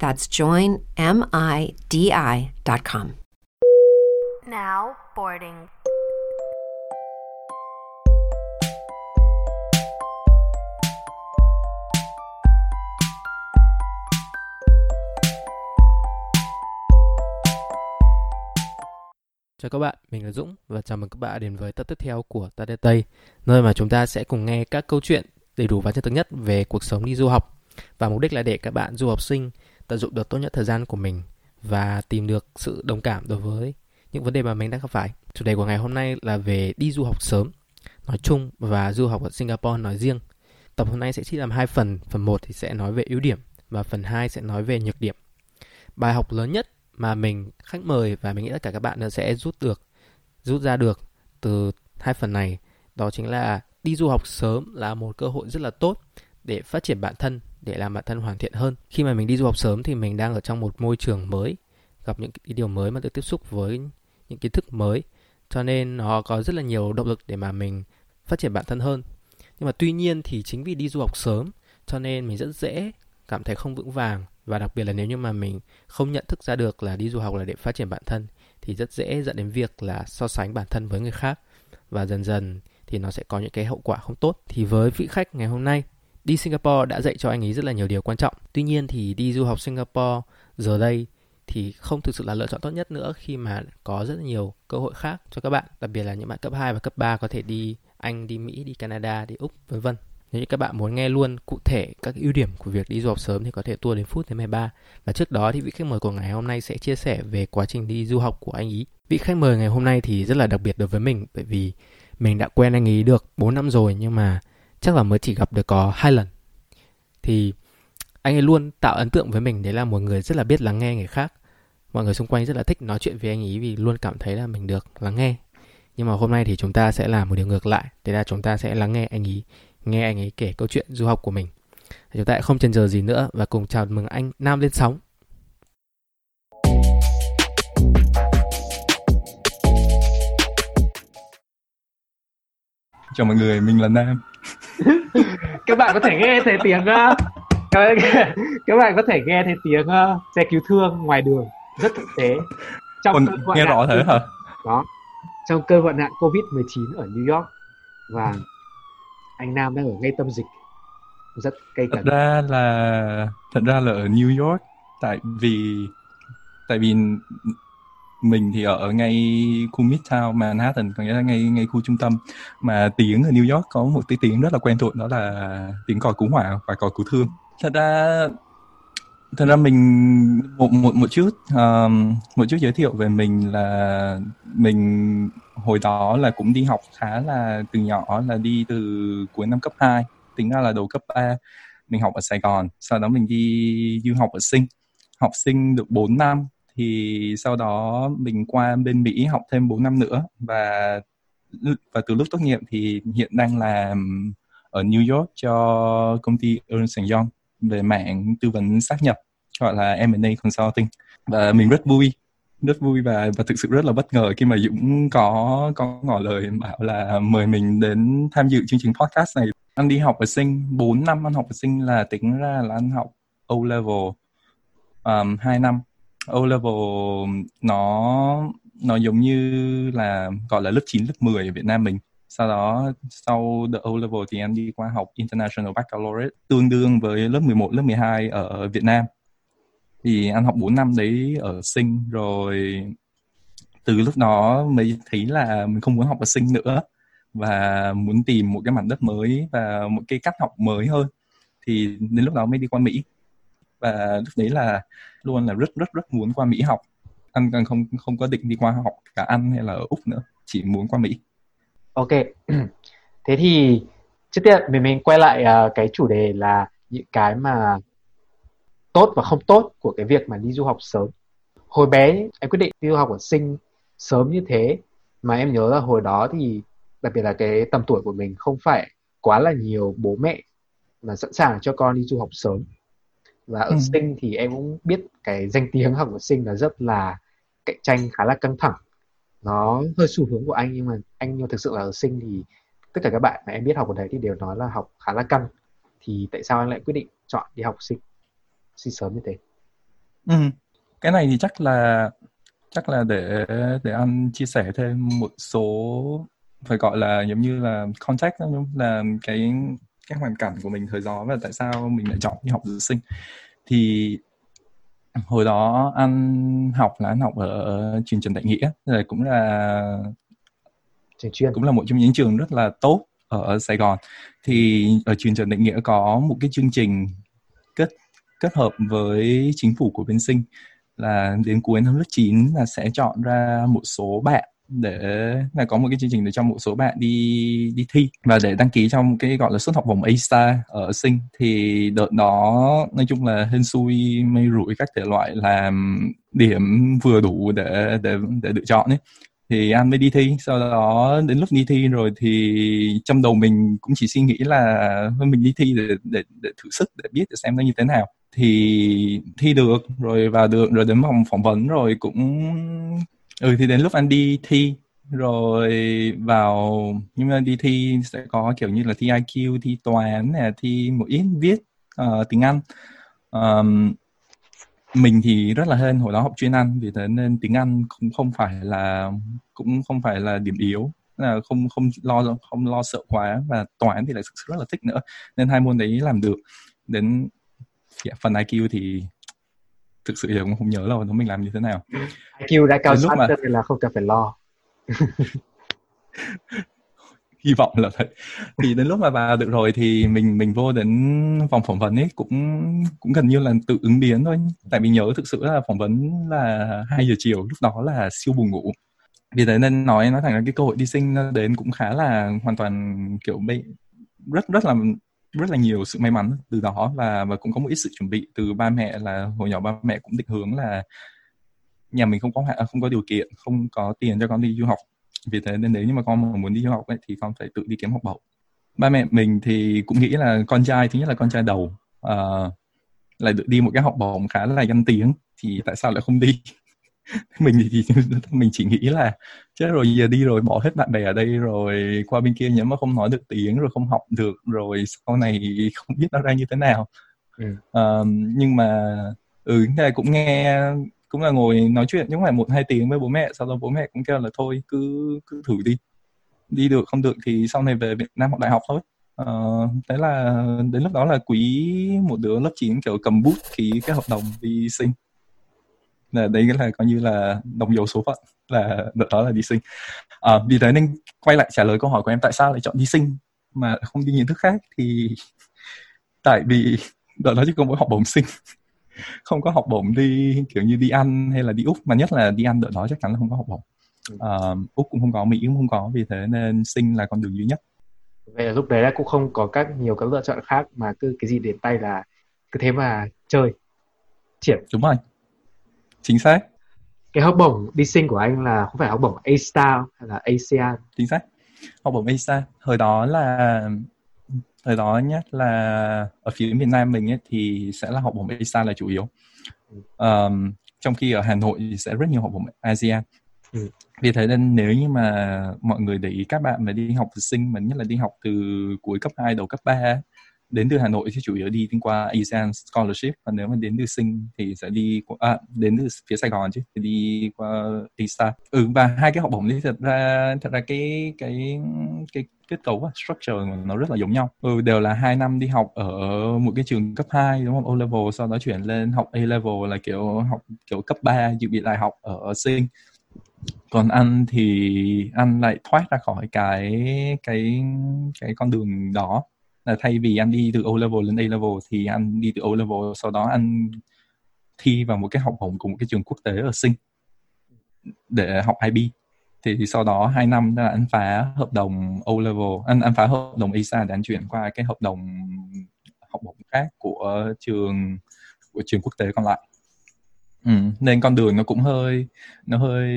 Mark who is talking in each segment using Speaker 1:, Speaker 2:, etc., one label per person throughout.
Speaker 1: That's joinmidi.com.
Speaker 2: Now boarding.
Speaker 3: Chào các bạn, mình là Dũng và chào mừng các bạn đến với tập tiếp theo của Ta Tây, nơi mà chúng ta sẽ cùng nghe các câu chuyện đầy đủ và chân thực nhất về cuộc sống đi du học. Và mục đích là để các bạn du học sinh tận dụng được tốt nhất thời gian của mình và tìm được sự đồng cảm đối với những vấn đề mà mình đang gặp phải. Chủ đề của ngày hôm nay là về đi du học sớm nói chung và du học ở Singapore nói riêng. Tập hôm nay sẽ chia làm hai phần, phần 1 thì sẽ nói về ưu điểm và phần 2 sẽ nói về nhược điểm. Bài học lớn nhất mà mình khách mời và mình nghĩ tất cả các bạn sẽ rút được rút ra được từ hai phần này đó chính là đi du học sớm là một cơ hội rất là tốt để phát triển bản thân để làm bản thân hoàn thiện hơn. Khi mà mình đi du học sớm thì mình đang ở trong một môi trường mới, gặp những cái điều mới mà được tiếp xúc với những kiến thức mới. Cho nên nó có rất là nhiều động lực để mà mình phát triển bản thân hơn. Nhưng mà tuy nhiên thì chính vì đi du học sớm, cho nên mình rất dễ cảm thấy không vững vàng. Và đặc biệt là nếu như mà mình không nhận thức ra được là đi du học là để phát triển bản thân, thì rất dễ dẫn đến việc là so sánh bản thân với người khác. Và dần dần thì nó sẽ có những cái hậu quả không tốt. Thì với vị khách ngày hôm nay đi Singapore đã dạy cho anh ấy rất là nhiều điều quan trọng tuy nhiên thì đi du học Singapore giờ đây thì không thực sự là lựa chọn tốt nhất nữa khi mà có rất là nhiều cơ hội khác cho các bạn đặc biệt là những bạn cấp 2 và cấp 3 có thể đi Anh, đi Mỹ, đi Canada, đi Úc vân vân nếu như các bạn muốn nghe luôn cụ thể các ưu điểm của việc đi du học sớm thì có thể tua đến phút thứ 13. Và trước đó thì vị khách mời của ngày hôm nay sẽ chia sẻ về quá trình đi du học của anh ý. Vị khách mời ngày hôm nay thì rất là đặc biệt đối với mình bởi vì mình đã quen anh ý được 4 năm rồi nhưng mà chắc là mới chỉ gặp được có hai lần. Thì anh ấy luôn tạo ấn tượng với mình đấy là một người rất là biết lắng nghe người khác. Mọi người xung quanh rất là thích nói chuyện với anh ấy vì luôn cảm thấy là mình được lắng nghe. Nhưng mà hôm nay thì chúng ta sẽ làm một điều ngược lại, đấy là chúng ta sẽ lắng nghe anh ấy nghe anh ấy kể câu chuyện du học của mình. Chúng ta không chần chờ gì nữa và cùng chào mừng anh Nam lên sóng.
Speaker 4: Chào mọi người, mình là Nam
Speaker 5: các bạn có thể nghe thấy tiếng uh, các, các bạn có thể nghe thấy tiếng uh, xe cứu thương ngoài đường. Rất thực tế.
Speaker 4: Trong Còn, cơn nghe rõ thế hả?
Speaker 5: Đó. Trong cơn hoạn nạn covid 19 ở New York và anh Nam đang ở ngay tâm dịch. Rất cây
Speaker 4: cấn. thật ra là thật ra là ở New York tại vì tại vì mình thì ở ngay khu Midtown Manhattan có nghĩa là ngay ngay khu trung tâm. Mà tiếng ở New York có một cái tiếng rất là quen thuộc đó là tiếng còi cứu hỏa và còi cứu thương. Thật ra thật ra mình một một một chút um, một chút giới thiệu về mình là mình hồi đó là cũng đi học khá là từ nhỏ là đi từ cuối năm cấp 2 tính ra là đầu cấp 3 mình học ở Sài Gòn sau đó mình đi du học ở Sinh. Học sinh được 4 năm thì sau đó mình qua bên Mỹ học thêm 4 năm nữa và và từ lúc tốt nghiệp thì hiện đang làm ở New York cho công ty Ernst Young về mạng tư vấn xác nhập gọi là M&A Consulting và mình rất vui rất vui và và thực sự rất là bất ngờ khi mà Dũng có có ngỏ lời bảo là mời mình đến tham dự chương trình podcast này. Anh đi học ở sinh 4 năm anh học ở sinh là tính ra là anh học O level um, 2 năm. O level nó nó giống như là, gọi là lớp 9 lớp 10 ở Việt Nam mình. Sau đó, sau the O level thì em đi qua học International Baccalaureate, tương đương với lớp 11 lớp 12 ở Việt Nam. Thì anh học 4 năm đấy ở sinh, rồi từ lúc đó mới thấy là mình không muốn học ở sinh nữa và muốn tìm một cái mảnh đất mới và một cái cách học mới hơn. Thì đến lúc đó mới đi qua Mỹ và lúc đấy là luôn là rất rất rất muốn qua Mỹ học. Anh còn không không có định đi qua học cả Anh hay là ở Úc nữa chỉ muốn qua Mỹ.
Speaker 5: Ok. Thế thì trước tiên mình mình quay lại uh, cái chủ đề là những cái mà tốt và không tốt của cái việc mà đi du học sớm. Hồi bé em quyết định đi du học ở sinh sớm như thế mà em nhớ là hồi đó thì đặc biệt là cái tầm tuổi của mình không phải quá là nhiều bố mẹ mà sẵn sàng cho con đi du học sớm và ở ừ. sinh thì em cũng biết cái danh tiếng học ở sinh là rất là cạnh tranh khá là căng thẳng nó hơi xu hướng của anh nhưng mà anh nhưng thực sự là ở sinh thì tất cả các bạn mà em biết học ở đấy thì đều nói là học khá là căng thì tại sao anh lại quyết định chọn đi học sinh sinh sớm như thế
Speaker 4: ừ. cái này thì chắc là chắc là để để anh chia sẻ thêm một số phải gọi là giống như là context là cái cái hoàn cảnh của mình thời đó và tại sao mình lại chọn đi học dự sinh. Thì hồi đó anh học là anh học ở trường Trần Đại Nghĩa rồi cũng là trường chuyên. cũng là một trong những trường rất là tốt ở Sài Gòn. Thì ở trường Trần Đại Nghĩa có một cái chương trình kết kết hợp với chính phủ của bên sinh là đến cuối năm lớp 9 là sẽ chọn ra một số bạn để là có một cái chương trình để cho một số bạn đi đi thi và để đăng ký trong cái gọi là suất học bổng A-star ở sinh. Thì đợt đó, nói chung là hên xui, mây rủi các thể loại làm điểm vừa đủ để để để lựa chọn ấy. Thì anh mới đi thi. Sau đó đến lúc đi thi rồi thì trong đầu mình cũng chỉ suy nghĩ là mình đi thi để để để thử sức, để biết để xem nó như thế nào. Thì thi được, rồi vào được, rồi đến vòng phỏng vấn rồi cũng ừ thì đến lúc anh đi thi rồi vào nhưng mà đi thi sẽ có kiểu như là thi IQ thi toán này, thi một ít viết uh, tiếng Anh. Um, mình thì rất là hên hồi đó học chuyên Anh vì thế nên tiếng Anh cũng không phải là cũng không phải là điểm yếu. Là không không lo không lo sợ quá và toán thì lại thực sự rất là thích nữa nên hai môn đấy làm được. Đến yeah, phần IQ thì thực sự giờ cũng không nhớ là nó mình làm như thế nào.
Speaker 5: IQ đã cao sát mà... nên là không cần phải lo.
Speaker 4: Hy vọng là vậy. Thì đến lúc mà vào được rồi thì mình mình vô đến vòng phỏng vấn ấy cũng cũng gần như là tự ứng biến thôi. Tại vì nhớ thực sự là phỏng vấn là hai giờ chiều lúc đó là siêu buồn ngủ. Vì thế nên nói nói thẳng là cái cơ hội đi sinh đến cũng khá là hoàn toàn kiểu bị rất rất là rất là nhiều sự may mắn từ đó và và cũng có một ít sự chuẩn bị từ ba mẹ là hồi nhỏ ba mẹ cũng định hướng là nhà mình không có à, không có điều kiện không có tiền cho con đi du học. Vì thế nên nếu như mà con mà muốn đi du học ấy, thì con phải tự đi kiếm học bổng. Ba mẹ mình thì cũng nghĩ là con trai thứ nhất là con trai đầu uh, lại được đi một cái học bổng khá là danh tiếng thì tại sao lại không đi? mình thì, mình chỉ nghĩ là chứ rồi giờ đi rồi bỏ hết bạn bè ở đây rồi qua bên kia nếu mà không nói được tiếng rồi không học được rồi sau này không biết nó ra như thế nào. Ừ. uh, nhưng mà ừ cái cũng nghe cũng là ngồi nói chuyện nhưng phải một hai tiếng với bố mẹ sau đó bố mẹ cũng kêu là thôi cứ cứ thử đi đi được không được thì sau này về Việt Nam học đại học thôi. Uh, thế là đến lúc đó là quý một đứa lớp 9 kiểu cầm bút ký cái hợp đồng đi sinh là đấy là coi như là đồng dấu số phận là đó là đi sinh. À, vì thế nên quay lại trả lời câu hỏi của em tại sao lại chọn đi sinh mà không đi những thứ khác thì tại vì đợt đó chỉ có mỗi học bổng sinh. Không có học bổng đi kiểu như đi ăn hay là đi úc mà nhất là đi ăn đợt đó chắc chắn là không có học bổng. À, úc cũng không có mỹ cũng không có vì thế nên sinh là con đường duy nhất.
Speaker 5: Vậy là lúc đấy là cũng không có các nhiều các lựa chọn khác mà cứ cái gì đến tay là cứ thế mà chơi triển
Speaker 4: đúng rồi chính xác.
Speaker 5: Cái học bổng đi sinh của anh là không phải học bổng A Star hay là ASEAN
Speaker 4: chính xác. Học bổng A Star hồi đó là thời đó nhất là ở phía miền Nam mình ấy, thì sẽ là học bổng A Star là chủ yếu. Um, trong khi ở Hà Nội thì sẽ rất nhiều học bổng ASEAN ừ. vì thế nên nếu như mà mọi người để ý các bạn mà đi học sinh mà nhất là đi học từ cuối cấp 2 đầu cấp 3 đến từ Hà Nội thì chủ yếu đi qua ASEAN Scholarship. Và nếu mà đến từ Sinh thì sẽ đi qua, à, đến từ phía Sài Gòn chứ thì đi qua ASTAR ừ và hai cái học bổng đấy thật ra thật ra cái cái cái kết cấu và structure nó rất là giống nhau. Ừ, đều là hai năm đi học ở một cái trường cấp 2 đúng không? O level sau đó chuyển lên học A level là kiểu học kiểu cấp 3 dự bị đại học ở, ở Sinh còn anh thì anh lại thoát ra khỏi cái cái cái con đường đó là thay vì anh đi từ O level lên A level thì anh đi từ O level sau đó anh thi vào một cái học bổng của một cái trường quốc tế ở Sinh để học IB thì sau đó 2 năm là anh phá hợp đồng O level anh anh phá hợp đồng ISA để anh chuyển qua cái hợp đồng học bổng khác của trường của trường quốc tế còn lại. Ừ, nên con đường nó cũng hơi nó hơi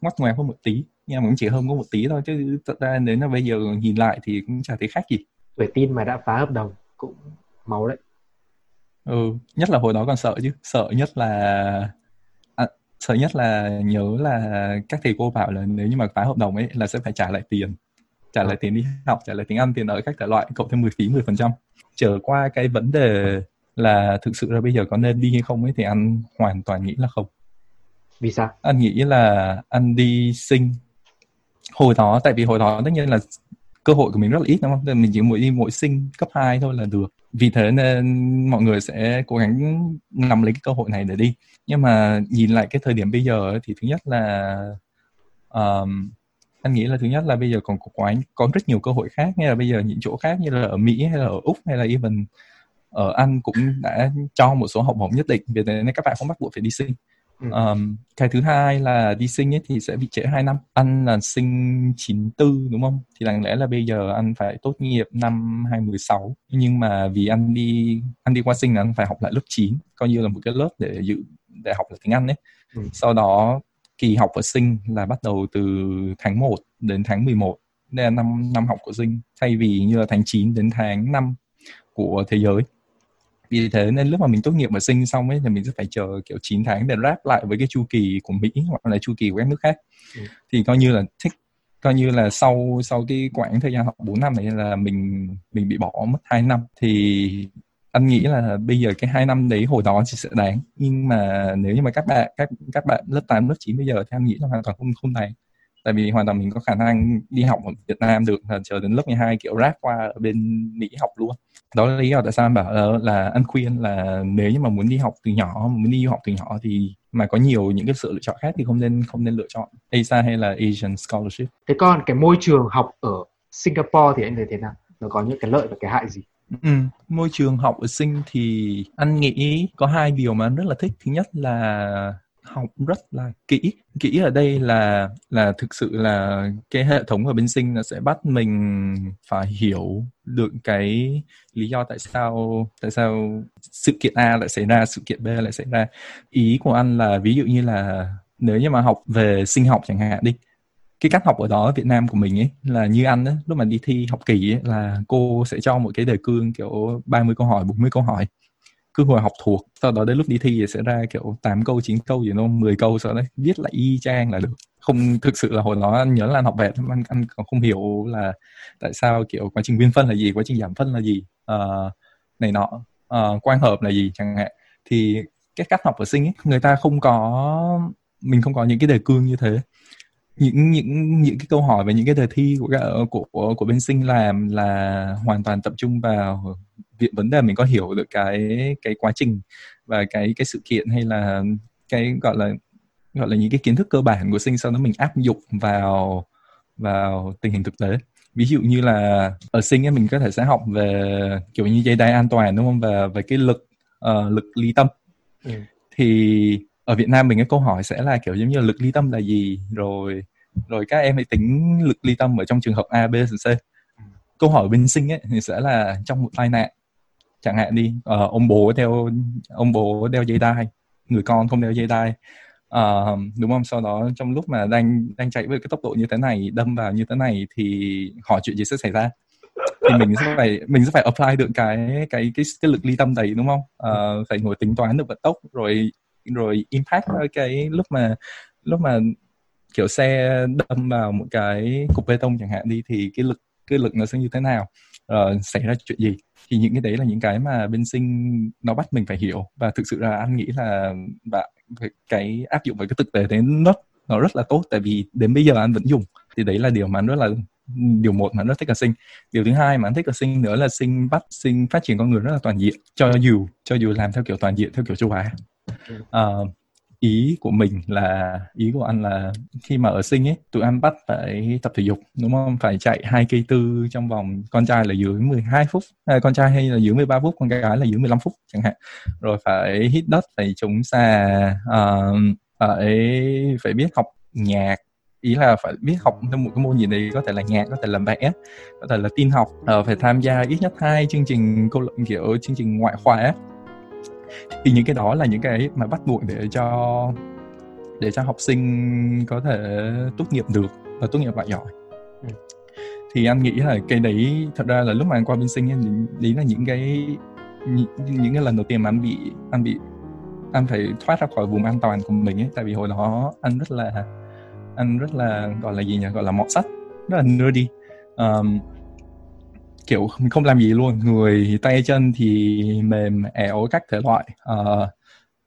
Speaker 4: ngoắt ngoèo hơn một tí. Nhưng mà cũng chỉ hơn có một tí thôi chứ thật ra đến là bây giờ nhìn lại thì cũng chả thấy khác gì
Speaker 5: tuổi tin mà đã phá hợp đồng cũng máu đấy.
Speaker 4: Ừ nhất là hồi đó còn sợ chứ. Sợ nhất là à, sợ nhất là nhớ là các thầy cô bảo là nếu như mà phá hợp đồng ấy là sẽ phải trả lại tiền. Trả lại tiền đi học trả lại tiền ăn tiền ở các thể loại cộng thêm 10 phí 10% trở qua cái vấn đề là thực sự là bây giờ có nên đi hay không ấy thì anh hoàn toàn nghĩ là không.
Speaker 5: Vì sao?
Speaker 4: Anh nghĩ là anh đi sinh. Hồi đó tại vì hồi đó tất nhiên là cơ hội của mình rất là ít đúng không? Nên mình chỉ mỗi đi mỗi sinh cấp 2 thôi là được. Vì thế nên mọi người sẽ cố gắng nắm lấy cái cơ hội này để đi. Nhưng mà nhìn lại cái thời điểm bây giờ thì thứ nhất là um, anh nghĩ là thứ nhất là bây giờ còn có quá có rất nhiều cơ hội khác. Như là bây giờ những chỗ khác như là ở Mỹ hay là ở Úc hay là even ở Anh cũng đã cho một số học bổng nhất định. Vì thế nên các bạn không bắt buộc phải đi sinh. Um, cái thứ hai là đi sinh ấy thì sẽ bị trễ 2 năm. Anh là sinh 94 đúng không? Thì đáng lẽ là bây giờ anh phải tốt nghiệp năm 2016. Nhưng mà vì anh đi anh đi qua sinh là anh phải học lại lớp 9, coi như là một cái lớp để dự để học là tiếng Anh ấy. Ừ. Sau đó kỳ học ở sinh là bắt đầu từ tháng 1 đến tháng 11. Đây là năm năm học của sinh thay vì như là tháng 9 đến tháng 5 của thế giới vì thế nên lúc mà mình tốt nghiệp và sinh xong ấy thì mình sẽ phải chờ kiểu 9 tháng để ráp lại với cái chu kỳ của Mỹ hoặc là chu kỳ của các nước khác. Ừ. thì coi như là thích coi như là sau sau cái quãng thời gian học 4 năm này là mình mình bị bỏ mất 2 năm. Thì anh nghĩ là bây giờ cái hai năm đấy hồi đó thì sẽ đáng. Nhưng mà nếu như mà các bạn các các bạn lớp 8, lớp 9 bây giờ thì anh nghĩ là hoàn toàn không không đáng. Tại vì hoàn toàn mình có khả năng đi học ở Việt Nam được là chờ đến lớp 12 kiểu ráp qua ở bên Mỹ học luôn đó là lý do tại sao anh bảo là, là anh khuyên là nếu như mà muốn đi học từ nhỏ muốn đi du học từ nhỏ thì mà có nhiều những cái sự lựa chọn khác thì không nên không nên lựa chọn ASA hay là Asian Scholarship.
Speaker 5: Thế còn cái môi trường học ở Singapore thì anh thấy thế nào? Nó có những cái lợi và cái hại gì?
Speaker 4: Ừ, môi trường học ở Sing thì anh nghĩ có hai điều mà anh rất là thích. Thứ nhất là học rất là kỹ. Kỹ ở đây là là thực sự là cái hệ thống ở bên sinh nó sẽ bắt mình phải hiểu được cái lý do tại sao tại sao sự kiện A lại xảy ra sự kiện B lại xảy ra. Ý của anh là ví dụ như là nếu như mà học về sinh học chẳng hạn đi cái cách học ở đó ở Việt Nam của mình ấy là như anh ấy, lúc mà đi thi học kỳ ấy, là cô sẽ cho một cái đề cương kiểu 30 câu hỏi 40 câu hỏi cứ hồi học thuộc sau đó đến lúc đi thi thì sẽ ra kiểu 8 câu 9 câu gì nó 10 câu sau đấy viết lại y chang là được. Không thực sự là hồi đó anh nhớ là anh học vẹt anh, anh còn không hiểu là tại sao kiểu quá trình nguyên phân là gì quá trình giảm phân là gì uh, này nọ uh, quang hợp là gì chẳng hạn. Thì cái cách học ở sinh ấy người ta không có mình không có những cái đề cương như thế những những những cái câu hỏi về những cái đề thi của của của, của bên sinh làm là hoàn toàn tập trung vào việc vấn đề mình có hiểu được cái cái quá trình và cái cái sự kiện hay là cái gọi là gọi là những cái kiến thức cơ bản của sinh sau đó mình áp dụng vào vào tình hình thực tế. Ví dụ như là ở sinh ấy mình có thể sẽ học về kiểu như dây đai an toàn đúng không? Và về cái lực uh, lực ly tâm. Ừ. thì ở Việt Nam mình cái câu hỏi sẽ là kiểu giống như là lực ly tâm là gì? Rồi rồi các em hãy tính lực ly tâm ở trong trường hợp A B C. Câu hỏi bên sinh ấy thì sẽ là trong một tai nạn. Chẳng hạn đi uh, ông bố đeo ông bố đeo dây đai người con không đeo dây đai uh, ờ, đúng không? Sau đó trong lúc mà đang đang chạy với cái tốc độ như thế này đâm vào như thế này thì hỏi chuyện gì sẽ xảy ra? Thì mình sẽ phải mình sẽ phải apply được cái cái cái cái lực ly tâm đấy đúng không? Uh, phải ngồi tính toán được vận tốc rồi rồi impact cái lúc mà lúc mà kiểu xe đâm vào một cái cục bê tông chẳng hạn đi thì cái lực cái lực nó sẽ như thế nào? Uh, xảy ra chuyện gì? Thì những cái đấy là những cái mà bên sinh nó bắt mình phải hiểu. Và thực sự là anh nghĩ là bạn cái áp dụng vào cái thực tế đấy nó nó rất là tốt. Tại vì đến bây giờ anh vẫn dùng. Thì đấy là điều mà anh rất là điều một mà anh rất thích ở sinh. Điều thứ hai mà anh thích ở sinh nữa là sinh bắt sinh phát triển con người rất là toàn diện. Cho dù cho dù làm theo kiểu toàn diện theo kiểu châu á uh, ý của mình là ý của anh là khi mà ở sinh ấy tụi anh bắt phải tập thể dục đúng không? Phải chạy hai cây tư trong vòng con trai là dưới 12 phút à, con trai hay là dưới 13 phút con gái là dưới 15 phút chẳng hạn. Rồi phải hít đất phải chống xà uh, phải phải biết học nhạc ý là phải biết học trong một cái môn gì đấy có thể là nhạc có thể là vẽ có thể là tin học uh, phải tham gia ít nhất hai chương trình câu luận kiểu chương trình ngoại khóa thì những cái đó là những cái mà bắt buộc để cho để cho học sinh có thể tốt nghiệp được và tốt nghiệp loại giỏi. Ừ. thì anh nghĩ là cái đấy thật ra là lúc mà anh qua bên sinh ấy, đấy là những cái những, những cái lần đầu tiên mà anh bị anh bị anh phải thoát ra khỏi vùng an toàn của mình ấy. Tại vì hồi đó anh rất là anh rất là gọi là gì nhỉ? Gọi là mọt sách rất là nerdy. Um, kiểu mình không làm gì luôn người tay chân thì mềm ẻo các thể loại. Uh,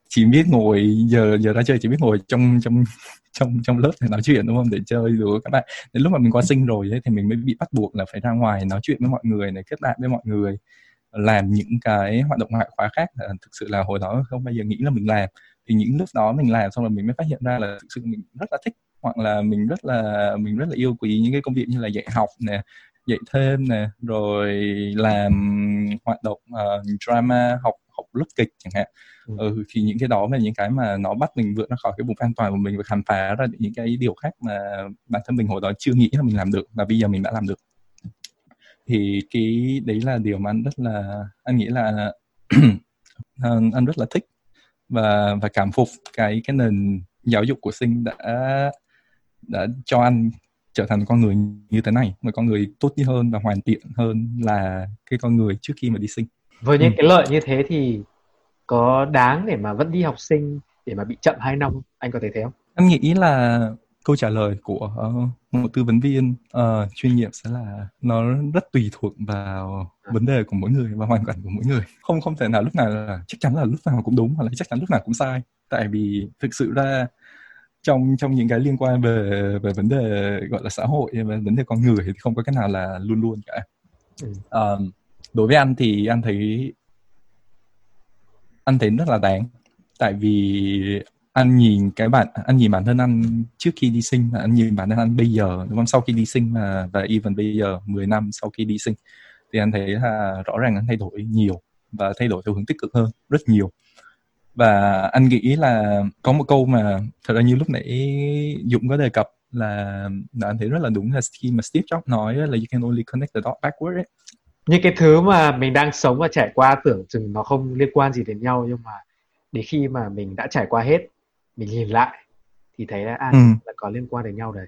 Speaker 4: chỉ biết ngồi giờ giờ ra chơi chỉ biết ngồi trong trong trong trong lớp để nói chuyện đúng không? Để chơi rồi các bạn. Đến lúc mà mình qua sinh rồi ấy, thì mình mới bị bắt buộc là phải ra ngoài nói chuyện với mọi người này kết bạn với mọi người làm những cái hoạt động ngoại khóa khác. Ờ, thực sự là hồi đó không bao giờ nghĩ là mình làm. Thì những lúc đó mình làm xong rồi mình mới phát hiện ra là thực sự mình rất là thích hoặc là mình rất là mình rất là yêu quý những cái công việc như là dạy học nè dạy thêm nè rồi làm hoạt động uh, drama học học lớp kịch chẳng hạn ừ. ừ thì những cái đó là những cái mà nó bắt mình vượt ra khỏi cái vùng an toàn của mình và khám phá ra những cái điều khác mà bản thân mình hồi đó chưa nghĩ là mình làm được và bây giờ mình đã làm được thì cái đấy là điều mà anh rất là anh nghĩ là anh, rất là thích và và cảm phục cái cái nền giáo dục của sinh đã đã cho anh trở thành con người như thế này một con người tốt đi hơn và hoàn thiện hơn là cái con người trước khi mà đi sinh
Speaker 5: với những ừ. cái lợi như thế thì có đáng để mà vẫn đi học sinh để mà bị chậm 2 năm anh có thể thấy không
Speaker 4: anh nghĩ là câu trả lời của uh, một tư vấn viên uh, chuyên nghiệp sẽ là nó rất tùy thuộc vào à. vấn đề của mỗi người và hoàn cảnh của mỗi người không không thể nào lúc nào là chắc chắn là lúc nào cũng đúng hoặc là chắc chắn lúc nào cũng sai tại vì thực sự ra trong trong những cái liên quan về về vấn đề gọi là xã hội và vấn đề con người thì không có cái nào là luôn luôn cả. Ừ. um, đối với anh thì anh thấy anh thấy rất là đáng. Tại vì anh nhìn cái bạn anh nhìn bản thân anh trước khi đi sinh anh nhìn bản thân anh bây giờ đúng không? Sau khi đi sinh mà và even bây giờ 10 năm sau khi đi sinh thì anh thấy là rõ ràng anh thay đổi nhiều và thay đổi theo hướng tích cực hơn rất nhiều và anh nghĩ là có một câu mà thật ra như lúc nãy Dũng có đề cập là, là anh thấy rất là đúng là khi mà Steve Jobs nói là you can only connect the dots backward ấy.
Speaker 5: Những cái thứ mà mình đang sống và trải qua tưởng chừng nó không liên quan gì đến nhau nhưng mà đến khi mà mình đã trải qua hết mình nhìn lại thì thấy là à, ừ. là có liên quan đến nhau đấy.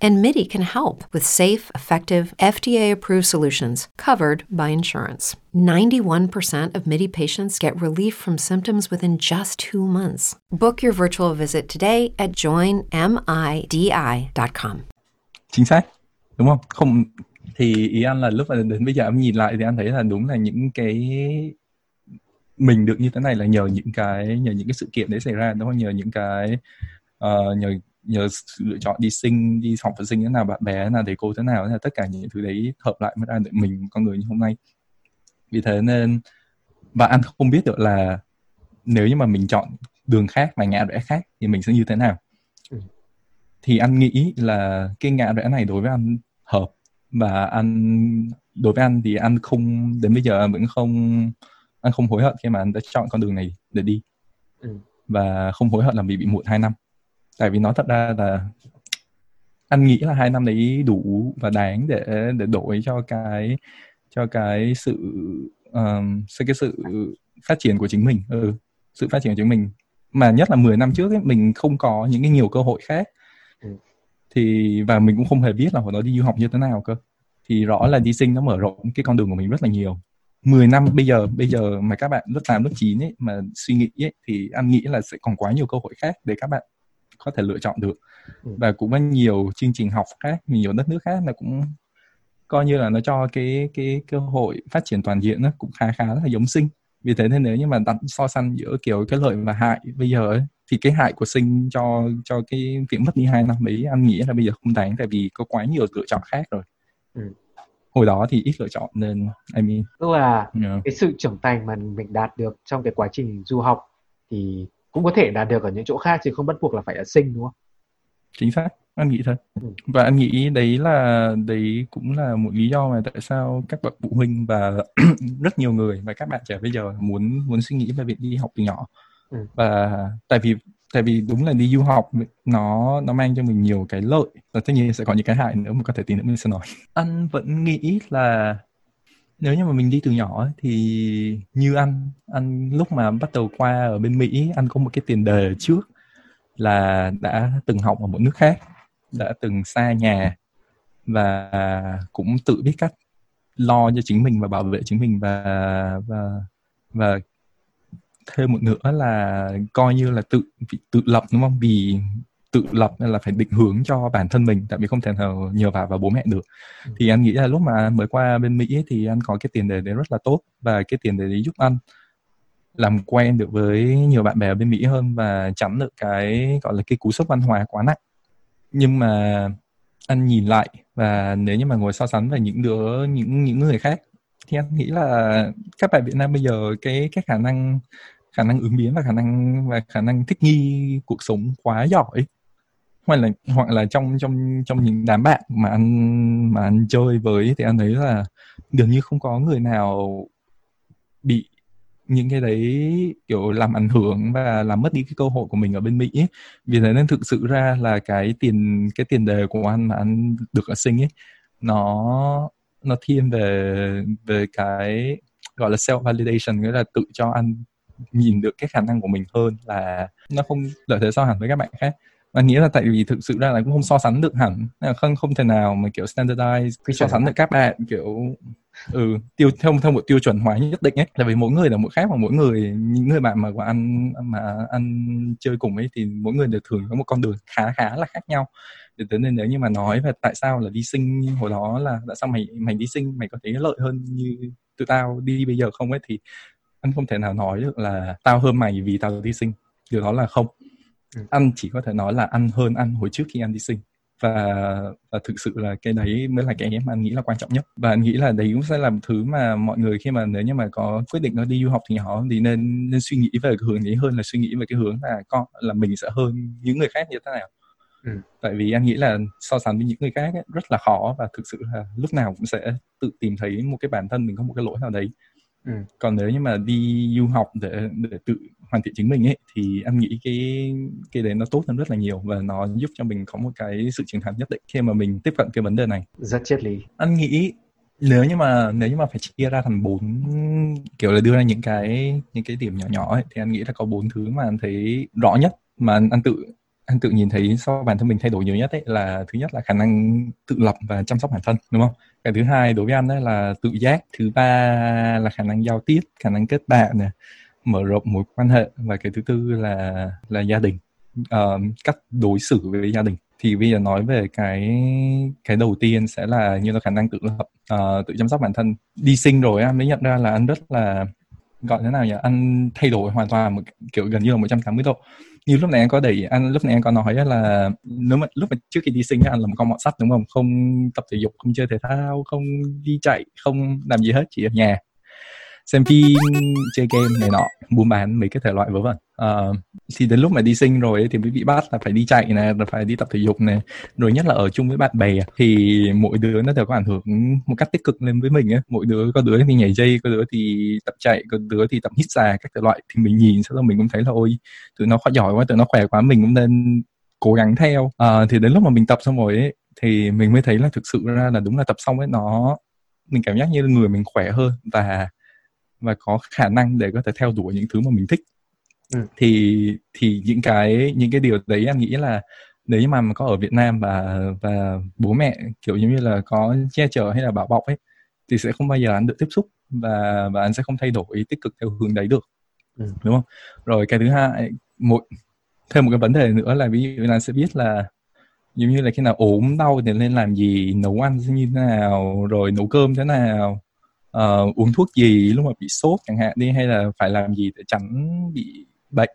Speaker 1: and MIDI can help with safe, effective, FDA approved solutions covered by insurance. 91% of MIDI patients get relief from symptoms within just two months. Book your virtual visit today at joinmidi.com.
Speaker 4: Chính xác, đúng không? Không thì ý anh là lúc mà đến bây giờ em nhìn lại thì anh thấy là đúng là những cái mình được như thế này là nhờ những cái nhờ những cái sự kiện đấy xảy ra đúng không? Nhờ những cái uh, nhờ nhờ lựa chọn đi sinh đi học phật sinh thế nào bạn bè thế nào thầy cô thế nào thế nào tất cả những thứ đấy hợp lại mới ra được mình con người như hôm nay vì thế nên và anh không biết được là nếu như mà mình chọn đường khác và ngã rẽ khác thì mình sẽ như thế nào ừ. thì anh nghĩ là cái ngã rẽ này đối với anh hợp và anh đối với anh thì anh không đến bây giờ vẫn không anh không hối hận khi mà anh đã chọn con đường này để đi ừ. và không hối hận là vì bị muộn hai năm tại vì nó thật ra là anh nghĩ là hai năm đấy đủ và đáng để để đổi cho cái cho cái sự um, cái sự phát triển của chính mình. Ừ, sự phát triển của chính mình. Mà nhất là 10 năm trước ấy, mình không có những cái nhiều cơ hội khác. Ừ. thì và mình cũng không hề biết là hồi đó đi du học như thế nào cơ. Thì rõ là đi sinh nó mở rộng cái con đường của mình rất là nhiều. 10 năm bây giờ bây giờ mà các bạn lớp 8, lớp 9 ấy mà suy nghĩ ấy thì anh nghĩ là sẽ còn quá nhiều cơ hội khác để các bạn có thể lựa chọn được ừ. và cũng có nhiều chương trình học khác nhiều đất nước khác là cũng coi như là nó cho cái cái cơ hội phát triển toàn diện nó cũng khá khá là giống sinh vì thế nên nếu như mà đặt so sánh giữa kiểu cái lợi và hại bây giờ ấy, thì cái hại của sinh cho cho cái việc mất đi hai năm ấy anh nghĩ là bây giờ không đáng tại vì có quá nhiều lựa chọn khác rồi
Speaker 5: Ừ.
Speaker 4: hồi đó thì ít lựa chọn nên I mean
Speaker 5: tức là
Speaker 4: yeah.
Speaker 5: cái sự trưởng thành mà mình đạt được trong cái quá trình du học thì cũng có thể đạt được ở những chỗ khác chứ không bắt buộc là phải ở sinh đúng không?
Speaker 4: chính xác anh nghĩ thế
Speaker 5: Ừ.
Speaker 4: và anh nghĩ đấy là đấy cũng là một lý do mà tại sao các bậc phụ huynh và rất nhiều người và các bạn trẻ bây giờ muốn muốn suy nghĩ về việc đi học từ nhỏ
Speaker 5: Ừ.
Speaker 4: và tại vì tại vì đúng là đi du học nó nó mang cho mình nhiều cái lợi và tất nhiên sẽ có những cái hại nữa mà có thể tí nữa mình sẽ nói anh vẫn nghĩ là nếu như mà mình đi từ nhỏ ấy, thì như anh anh lúc mà bắt đầu qua ở bên Mỹ anh có một cái tiền đề trước là đã từng học ở một nước khác đã từng xa nhà và cũng tự biết cách lo cho chính mình và bảo vệ chính mình và và và thêm một nữa là coi như là tự tự lập đúng không? Vì tự lập nên là phải định hướng cho bản thân mình tại vì không thể nào nhờ vào vào bố mẹ được. Thì anh nghĩ là lúc mà mới qua bên Mỹ ấy, thì anh có cái tiền đề đấy rất là tốt và cái tiền đề đấy giúp anh làm quen được với nhiều bạn bè ở bên Mỹ hơn và tránh được cái gọi là cái cú sốc văn hóa quá nặng. Nhưng mà anh nhìn lại và nếu như mà ngồi so sánh với những đứa những những người khác thì anh nghĩ là các bạn Việt Nam bây giờ cái cái khả năng khả năng ứng biến và khả năng và khả năng thích nghi cuộc sống quá giỏi hoặc là hoặc là trong trong trong những đám bạn mà anh mà anh chơi với thì anh thấy là gần như không có người nào bị những cái đấy, kiểu, làm ảnh hưởng và làm mất đi cái cơ hội của mình ở bên Mỹ ấy. vì thế nên thực sự ra là cái tiền cái tiền đề của anh mà anh được ở sinh ấy, nó nó thiên về về cái gọi là self validation nghĩa là tự cho anh nhìn được cái khả năng của mình hơn là nó không lợi thế so hẳn với các bạn khác anh nghĩ là tại vì thực sự ra là cũng không so sánh được hẳn. Là không không thể nào mà kiểu standardize
Speaker 5: Quy
Speaker 4: so sánh được các bạn kiểu ừ tiêu theo theo một tiêu chuẩn hóa nhất định ấy. Tại vì mỗi người là mỗi khác và mỗi người những người bạn mà của anh mà anh chơi cùng ấy thì mỗi người đều thường có một con đường khá khá là khác nhau. Để thế nên nếu như mà nói về tại sao là đi sinh hồi đó là tại sao mày mày đi sinh mày có thấy lợi hơn như tụi tao đi bây giờ không ấy thì anh không thể nào nói được là tao hơn mày vì tao đi sinh. Điều đó là không
Speaker 5: Ừ.
Speaker 4: anh chỉ có thể nói là ăn hơn ăn hồi trước khi anh đi sinh và, và thực sự là cái đấy mới là cái mà anh nghĩ là quan trọng nhất và anh nghĩ là đấy cũng sẽ là một thứ mà mọi người khi mà nếu như mà có quyết định nó đi du học thì họ thì nên nên suy nghĩ về cái hướng ấy hơn là suy nghĩ về cái hướng là con là mình sẽ hơn những người khác như thế nào
Speaker 5: Ừ.
Speaker 4: tại vì anh nghĩ là so sánh với những người khác ấy, rất là khó và thực sự là lúc nào cũng sẽ tự tìm thấy một cái bản thân mình có một cái lỗi nào đấy
Speaker 5: Ừ.
Speaker 4: còn nếu như mà đi du học để để tự hoàn thiện chính mình ấy thì anh nghĩ cái cái đấy nó tốt hơn rất là nhiều và nó giúp cho mình có một cái sự trưởng thành nhất định khi mà mình tiếp cận cái vấn đề này
Speaker 5: Rất triết lý.
Speaker 4: anh nghĩ nếu như mà nếu như mà phải chia ra thành bốn kiểu là đưa ra những cái những cái điểm nhỏ nhỏ ấy, thì anh nghĩ là có bốn thứ mà anh thấy rõ nhất mà anh, anh tự anh tự nhìn thấy sau bản thân mình thay đổi nhiều nhất ấy là thứ nhất là khả năng tự lập và chăm sóc bản thân đúng không? Cái thứ hai đối với anh đấy là tự giác thứ ba là khả năng giao tiếp khả năng kết bạn này mở rộng mối quan hệ và cái thứ tư là là gia đình. Uh, cách đối xử với gia đình. Thì bây giờ nói về cái cái đầu tiên sẽ là như là khả năng tự lập uh, tự chăm sóc bản thân. Đi sinh rồi anh mới nhận ra là anh rất là gọi thế nào nhỉ? Anh thay đổi hoàn toàn một kiểu gần như là 180 độ như lúc này anh có đẩy anh, lúc này anh có nói là nếu mà, lúc mà trước khi đi sinh anh là một con mọt sắt đúng không? Không tập thể dục, không chơi thể thao, không đi chạy, không làm gì hết, chỉ ở nhà xem phim chơi game này nọ buôn bán mấy cái thể loại vớ vẩn. Ờ, thì đến lúc mà đi sinh rồi ấy, thì mới bị bắt là phải đi chạy này là phải đi tập thể dục này. Rồi nhất là ở chung với bạn bè thì mỗi đứa nó đều có ảnh hưởng một cách tích cực lên với mình ấy. Mỗi đứa có đứa thì nhảy dây có đứa thì tập chạy có đứa thì tập hít xà các thể loại. Thì mình nhìn sau đó mình cũng thấy là ôi tụi nó khỏe giỏi quá tụi nó khỏe quá mình cũng nên cố gắng theo. Ờ, thì đến lúc mà mình tập xong rồi ấy thì mình mới thấy là thực sự ra là đúng là tập xong ấy nó mình cảm giác như người mình khỏe hơn. Và và có khả năng để có thể theo đuổi những thứ mà mình thích
Speaker 5: Ừ.
Speaker 4: thì thì những cái những cái điều đấy anh nghĩ là nếu như mà có ở Việt Nam và và bố mẹ kiểu giống như là có che chở hay là bảo bọc ấy thì sẽ không bao giờ anh được tiếp xúc và và anh sẽ không thay đổi tích cực theo hướng đấy được
Speaker 5: Ừ.
Speaker 4: đúng không rồi cái thứ hai một thêm một cái vấn đề nữa là ví dụ là sẽ biết là giống như là khi nào ốm đau thì nên làm gì nấu ăn như thế nào rồi nấu cơm thế nào uh, uống thuốc gì lúc mà bị sốt chẳng hạn đi hay là phải làm gì để tránh bị bệnh?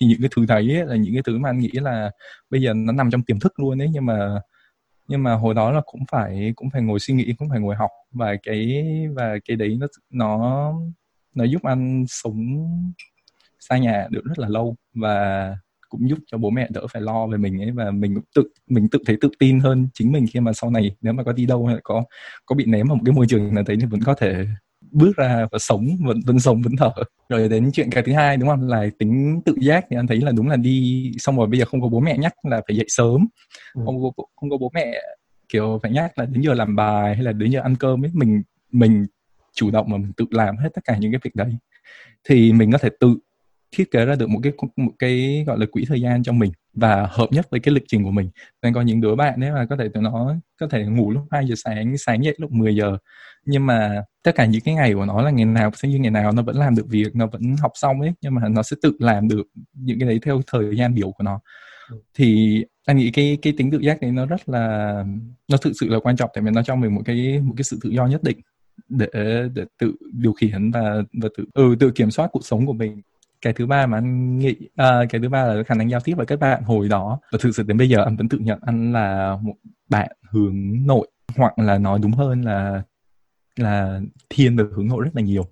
Speaker 4: Thì những cái thứ đấy ấy, là những cái thứ mà anh nghĩ là bây giờ nó nằm trong tiềm thức luôn ấy nhưng mà nhưng mà hồi đó là cũng phải cũng phải ngồi suy nghĩ cũng phải ngồi học và cái và cái đấy nó nó nó giúp anh sống xa nhà được rất là lâu. Và cũng giúp cho bố mẹ đỡ phải lo về mình ấy và mình cũng tự mình tự thấy tự tin hơn chính mình khi mà sau này nếu mà có đi đâu hay là có có bị ném vào một cái môi trường nào đấy thì vẫn có thể bước ra và sống vẫn vẫn sống vẫn thở. Rồi đến chuyện cái thứ hai đúng không? Là tính tự giác thì anh thấy là đúng là đi xong rồi bây giờ không có bố mẹ nhắc là phải dậy sớm. Ừ. không có không có bố mẹ kiểu phải nhắc là đến giờ làm bài hay là đến giờ ăn cơm ấy mình mình chủ động mà mình tự làm hết tất cả những cái việc đấy. Thì mình có thể tự thiết kế ra được một cái một cái gọi là quỹ thời gian cho mình và hợp nhất với cái lịch trình của mình. Nên có những đứa bạn đấy mà có thể tụi nó có thể ngủ lúc 2 giờ sáng sáng dậy lúc 10 giờ. Nhưng mà tất cả những cái ngày của nó là ngày nào sẽ như ngày nào nó vẫn làm được việc nó vẫn học xong ấy nhưng mà nó sẽ tự làm được những cái đấy theo thời gian biểu của nó. Ừ. thì anh nghĩ cái cái tính tự giác đấy nó rất là nó thực sự là quan trọng tại vì nó cho mình một cái một cái sự tự do nhất định để để tự điều khiển và và tự ừ tự kiểm soát cuộc sống của mình cái thứ ba mà anh nghĩ uh, cái thứ ba là khả năng giao tiếp với các bạn hồi đó. Và thực sự đến bây giờ anh vẫn tự nhận anh là một bạn hướng nội hoặc là nói đúng hơn là là thiên về hướng nội rất là nhiều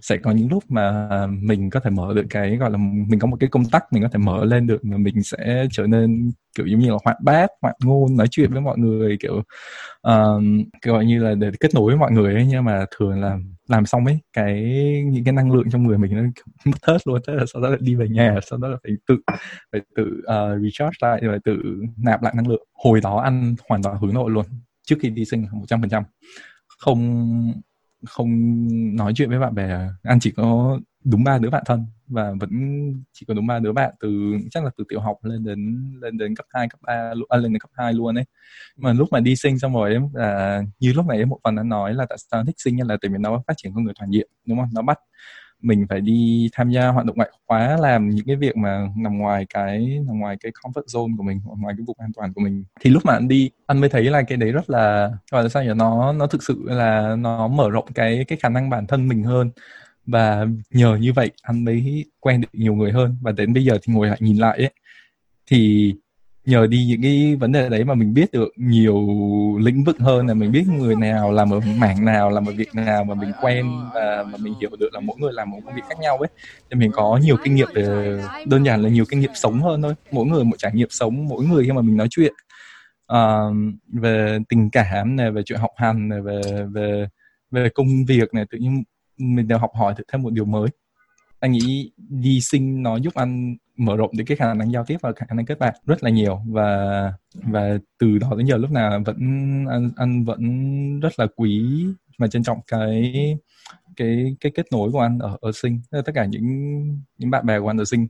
Speaker 4: sẽ có những lúc mà mình có thể mở được cái gọi là mình có một cái công tắc mình có thể mở lên được mà mình sẽ trở nên kiểu giống như là hoạt bát hoạt ngôn nói chuyện với mọi người kiểu uh, gọi như là để kết nối với mọi người ấy. Nhưng mà thường là làm xong ấy cái những cái năng lượng trong người mình nó mất hết luôn thế là sau đó lại đi về nhà sau đó là phải tự phải tự uh, recharge lại phải tự nạp lại năng lượng. Hồi đó ăn hoàn toàn hướng nội luôn trước khi đi sinh một trăm phần trăm. Không không nói chuyện với bạn bè. Anh chỉ có đúng ba đứa bạn thân và vẫn chỉ có đúng ba đứa bạn từ chắc là từ tiểu học lên đến lên đến cấp 2, cấp 3 à, lên đến cấp 2 luôn ấy. Mà lúc mà đi sinh xong rồi ấy, là như lúc này một phần anh nói là tại sao thích sinh là tại vì nó phát triển con người toàn diện đúng không? Nó bắt mình phải đi tham gia hoạt động ngoại khóa làm những cái việc mà nằm ngoài cái, nằm ngoài cái comfort zone của mình ngoài cái vùng an toàn của mình. Thì lúc mà anh đi, anh mới thấy là cái đấy rất là, gọi là sao nhỉ? Nó nó thực sự là nó mở rộng cái cái khả năng bản thân mình hơn. Và nhờ như vậy, anh mới quen được nhiều người hơn. Và đến bây giờ thì ngồi lại nhìn lại ấy, thì nhờ đi những cái vấn đề đấy mà mình biết được nhiều lĩnh vực hơn là mình biết người nào làm ở mảng nào làm ở việc nào mà mình quen và mà mình hiểu được là mỗi người làm một công việc khác nhau ấy. Thì mình có nhiều kinh nghiệm về đơn giản là nhiều kinh nghiệm sống hơn thôi. Mỗi người một trải nghiệm sống mỗi người khi mà mình nói chuyện. Uh, về tình cảm này về chuyện học hành này về về về công việc này tự nhiên mình đều học hỏi được thêm một điều mới. Anh nghĩ đi sinh nó giúp anh mở rộng được cái khả năng giao tiếp và khả năng kết bạn rất là nhiều. Và và từ đó đến giờ lúc nào vẫn anh anh vẫn rất là quý và trân trọng cái cái cái kết nối của anh ở ở sinh tất cả những những bạn bè của anh ở sinh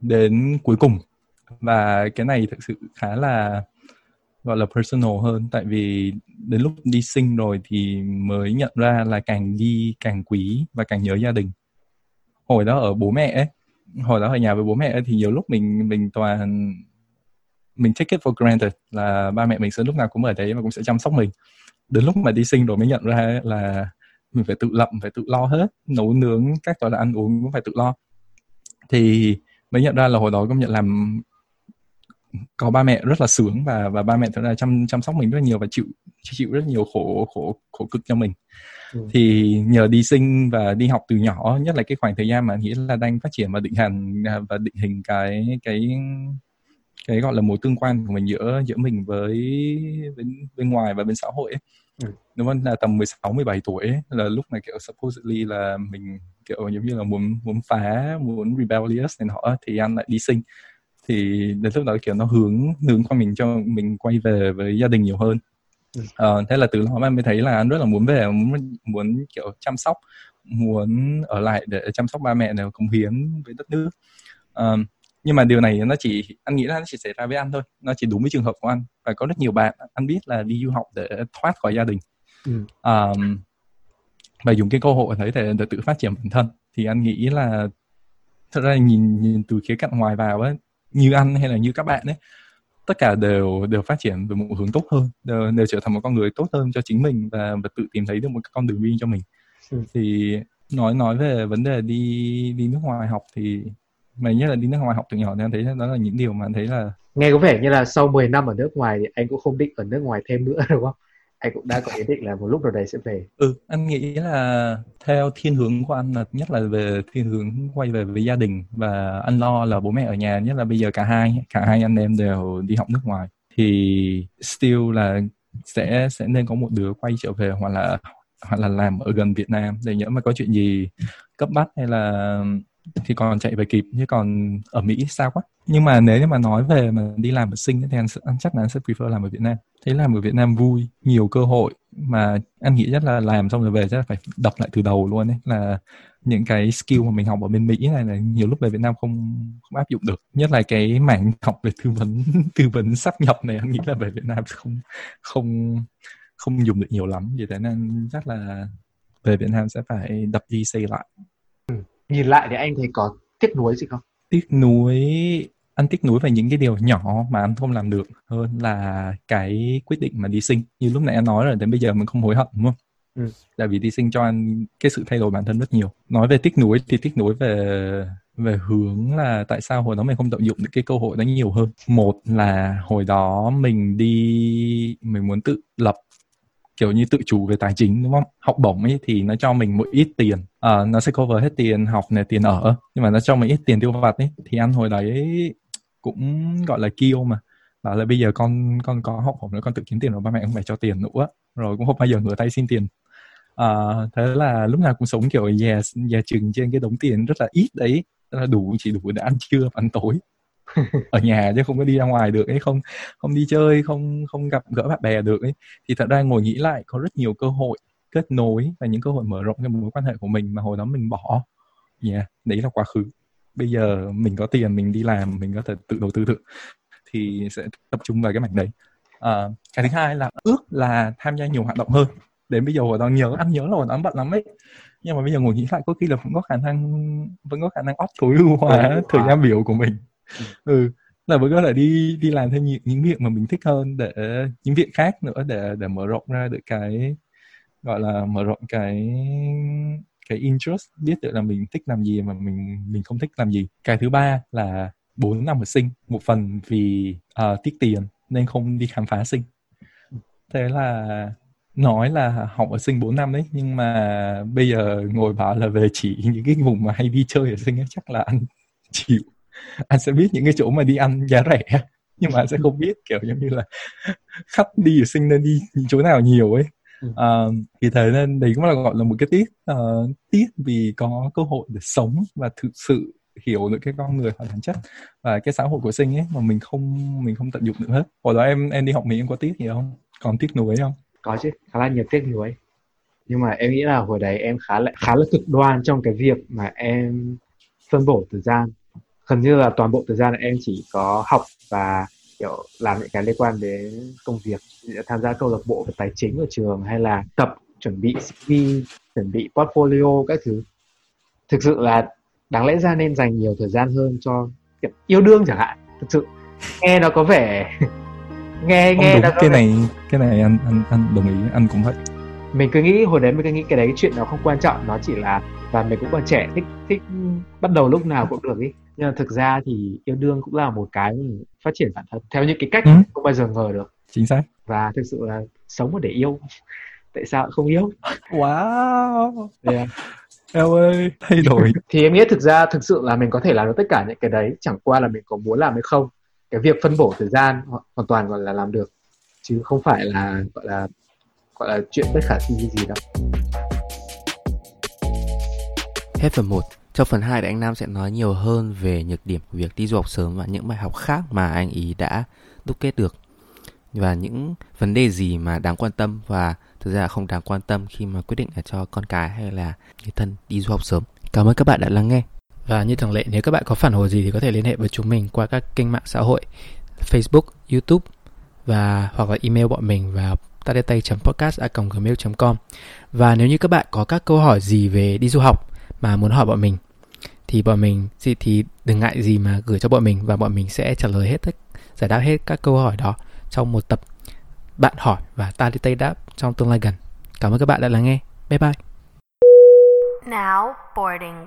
Speaker 4: đến cuối cùng. Và cái này thực sự khá là, gọi là personal hơn. Tại vì đến lúc đi sinh rồi thì mới nhận ra là càng đi càng quý và càng nhớ gia đình. Hồi đó ở bố mẹ ấy hồi đó ở nhà với bố mẹ thì nhiều lúc mình mình toàn, mình take it for granted là ba mẹ mình sẽ lúc nào cũng ở đấy và cũng sẽ chăm sóc mình. Đến lúc mà đi sinh rồi mới nhận ra là mình phải tự lập, phải tự lo hết, nấu nướng, các gọi là ăn uống cũng phải tự lo. Thì mới nhận ra là hồi đó công nhận làm có ba mẹ rất là sướng và và ba mẹ thật ra chăm chăm sóc mình rất là nhiều và chịu chịu rất nhiều khổ khổ khổ cực cho mình ừ. thì nhờ đi sinh và đi học từ nhỏ nhất là cái khoảng thời gian mà nghĩ là đang phát triển và định hình à, và định hình cái cái cái gọi là mối tương quan của mình giữa giữa mình với bên bên ngoài và bên xã hội ấy. Ừ. đúng không là tầm 16 17 tuổi ấy, là lúc này kiểu supposedly là mình kiểu giống như là muốn muốn phá muốn rebellious này nọ thì anh lại đi sinh thì đến lúc đó kiểu nó hướng hướng qua mình cho mình quay về với gia đình nhiều hơn. Uh, thế là từ đó em mới thấy là anh rất là muốn về muốn muốn kiểu chăm sóc muốn ở lại để chăm sóc ba mẹ đều cống hiến với đất nước. Uh, nhưng mà điều này nó chỉ anh nghĩ là nó chỉ xảy ra với anh thôi nó chỉ đúng với trường hợp của anh. Và có rất nhiều bạn anh biết là đi du học để thoát khỏi gia đình. Ừ. um, và dùng cái cơ hội đấy để, để tự phát triển bản thân. Thì anh nghĩ là thật ra nhìn nhìn từ khía cạnh ngoài vào ấy như anh hay là như các bạn ấy tất cả đều đều phát triển về một hướng tốt hơn đều, đều trở thành một con người tốt hơn cho chính mình và và tự tìm thấy được một con đường riêng cho mình ừ. thì nói nói về vấn đề đi đi nước ngoài học thì mà nhất là đi nước ngoài học từ nhỏ thì anh thấy đó là những điều mà anh thấy là
Speaker 5: nghe có vẻ như là sau 10 năm ở nước ngoài thì anh cũng không định ở nước ngoài thêm nữa đúng không anh cũng đã có ý định là một lúc nào đấy sẽ về.
Speaker 4: Ừ anh nghĩ là theo thiên hướng của anh là nhất là về thiên hướng quay về với gia đình và anh lo là bố mẹ ở nhà, nhất là bây giờ cả hai cả hai anh em đều đi học nước ngoài. Thì still là sẽ sẽ nên có một đứa quay trở về hoặc là hoặc là làm ở gần Việt Nam. Để nhớ mà có chuyện gì cấp bách hay là thì còn chạy về kịp chứ còn ở Mỹ sao quá. Nhưng mà nếu như mà nói về mà đi làm ở sinh thì anh, anh chắc là anh sẽ prefer làm ở Việt Nam. Thấy làm ở Việt Nam vui nhiều cơ hội. Mà anh nghĩ rất là làm xong rồi về chắc là phải đọc lại từ đầu luôn ấy là những cái skill mà mình học ở bên Mỹ này là nhiều lúc về Việt Nam không không áp dụng được. Nhất là cái mảng học về tư vấn tư vấn sắp nhập này anh nghĩ là về Việt Nam không không không dùng được nhiều lắm. Vì thế nên chắc là về Việt Nam sẽ phải đập đi xây lại
Speaker 5: nhìn lại thì anh thấy có tiếc nuối gì không?
Speaker 4: Tiếc nuối anh tiếc nuối về những cái điều nhỏ mà anh không làm được hơn là cái quyết định mà đi sinh. Như lúc nãy anh nói rồi đến bây giờ mình không hối hận đúng không? Ừ. tại vì đi sinh cho anh cái sự thay đổi bản thân rất nhiều. Nói về tiếc nuối thì tiếc nuối về về hướng là tại sao hồi đó mình không tận dụng được cái cơ hội đó nhiều hơn. Một là hồi đó mình đi mình muốn tự lập kiểu như tự chủ về tài chính đúng không? Học bổng ấy thì nó cho mình một ít tiền. À, nó sẽ cover hết tiền học này tiền ở. Nhưng mà nó cho mình ít tiền tiêu vặt ấy. Thì ăn hồi đấy cũng gọi là kêu mà. Bảo là bây giờ con con có học bổng nữa con tự kiếm tiền rồi ba mẹ không phải cho tiền nữa. Rồi cũng không bao giờ ngửa tay xin tiền. À, thế là lúc nào cũng sống kiểu già già chừng trên cái đống tiền rất là ít đấy. Là đủ chỉ đủ để ăn trưa ăn tối ở nhà chứ không có đi ra ngoài được ấy không không đi chơi không không gặp gỡ bạn bè được ấy. Thì thật ra ngồi nghĩ lại có rất nhiều cơ hội kết nối và những cơ hội mở rộng cái mối quan hệ của mình mà hồi đó mình bỏ. Yeah, đấy là quá khứ. Bây giờ mình có tiền mình đi làm mình có thể tự đầu tư được thì sẽ tập trung vào cái mảnh đấy. À, cái thứ hai là ước là tham gia nhiều hoạt động hơn. Đến bây giờ hồi đó nhớ anh nhớ là hồi đó bận lắm ấy. Nhưng mà bây giờ ngồi nghĩ lại có khi là vẫn có khả năng vẫn có khả năng óp tối ưu hóa thời gian biểu của mình ừ. là vẫn có thể đi đi làm thêm những, những việc mà mình thích hơn để những việc khác nữa để để mở rộng ra được cái gọi là mở rộng cái cái interest biết được là mình thích làm gì mà mình mình không thích làm gì cái thứ ba là bốn năm ở sinh một phần vì ờ, uh, tiết tiền nên không đi khám phá sinh thế là nói là học ở sinh 4 năm đấy nhưng mà bây giờ ngồi bảo là về chỉ những cái vùng mà hay đi chơi ở sinh ấy, chắc là anh chịu anh sẽ biết những cái chỗ mà đi ăn giá rẻ nhưng mà anh sẽ không biết kiểu giống như là khách đi ở sinh nên đi chỗ nào nhiều ấy. Uh, vì thế nên đấy cũng là gọi là một cái tiếc uh, tiếc vì có cơ hội để sống và thực sự hiểu được cái con người và bản chất và cái xã hội của sinh ấy mà mình không mình không tận dụng được hết. Hồi đó em em đi học mỹ em có tiếc gì không? Còn tiếc nuối không?
Speaker 5: Có chứ khá là nhiều tiếc nuối nhưng mà em nghĩ là hồi đấy em khá là khá là cực đoan trong cái việc mà em phân bổ thời gian gần như là toàn bộ thời gian em chỉ có học và kiểu làm những cái liên quan đến công việc tham gia câu lạc bộ về tài chính ở trường hay là tập chuẩn bị CV chuẩn bị portfolio các thứ. Thực sự là đáng lẽ ra nên dành nhiều thời gian hơn cho kiểu yêu đương chẳng hạn. Thực sự nghe nó có vẻ nghe
Speaker 4: Không
Speaker 5: nghe
Speaker 4: đúng, cái này cái này anh anh anh đồng ý anh cũng vậy.
Speaker 5: Mình cứ nghĩ hồi đấy mình cứ nghĩ cái đấy chuyện nó không quan trọng nó chỉ là và mình cũng còn trẻ thích thích bắt đầu lúc nào cũng được ý nhưng mà thực ra thì yêu đương cũng là một cái phát triển bản thân theo những cái cách ừ. không bao giờ ngờ được
Speaker 4: chính xác
Speaker 5: và thực sự là sống để yêu tại sao không yêu
Speaker 4: wow yeah. Eo ơi, thay đổi.
Speaker 5: thì em nghĩ thực ra thực sự là mình có thể làm được tất cả những cái đấy, chẳng qua là mình có muốn làm hay không. Cái việc phân bổ thời gian hoàn toàn gọi là làm được, chứ không phải là gọi là gọi là chuyện bất khả thi gì đâu.
Speaker 3: Hết phần 1. Trong phần 2 thì anh Nam sẽ nói nhiều hơn về nhược điểm của việc đi du học sớm và những bài học khác mà anh ý đã đúc kết được và những vấn đề gì mà đáng quan tâm và thực ra là không đáng quan tâm khi mà quyết định là cho con cái hay là người thân đi du học sớm. Cảm ơn các bạn đã lắng nghe. Và như thường lệ nếu các bạn có phản hồi gì thì có thể liên hệ với chúng mình qua các kênh mạng xã hội Facebook, YouTube và hoặc là email bọn mình vào tadetay.podcast.gmail.com Và nếu như các bạn có các câu hỏi gì về đi du học mà muốn hỏi bọn mình, thì bọn mình, thì đừng ngại gì mà gửi cho bọn mình và bọn mình sẽ trả lời hết tất, giải đáp hết các câu hỏi đó trong một tập bạn hỏi và ta đi tây đáp trong tương lai gần. Cảm ơn các bạn đã lắng nghe. Bye bye.
Speaker 2: Now boarding.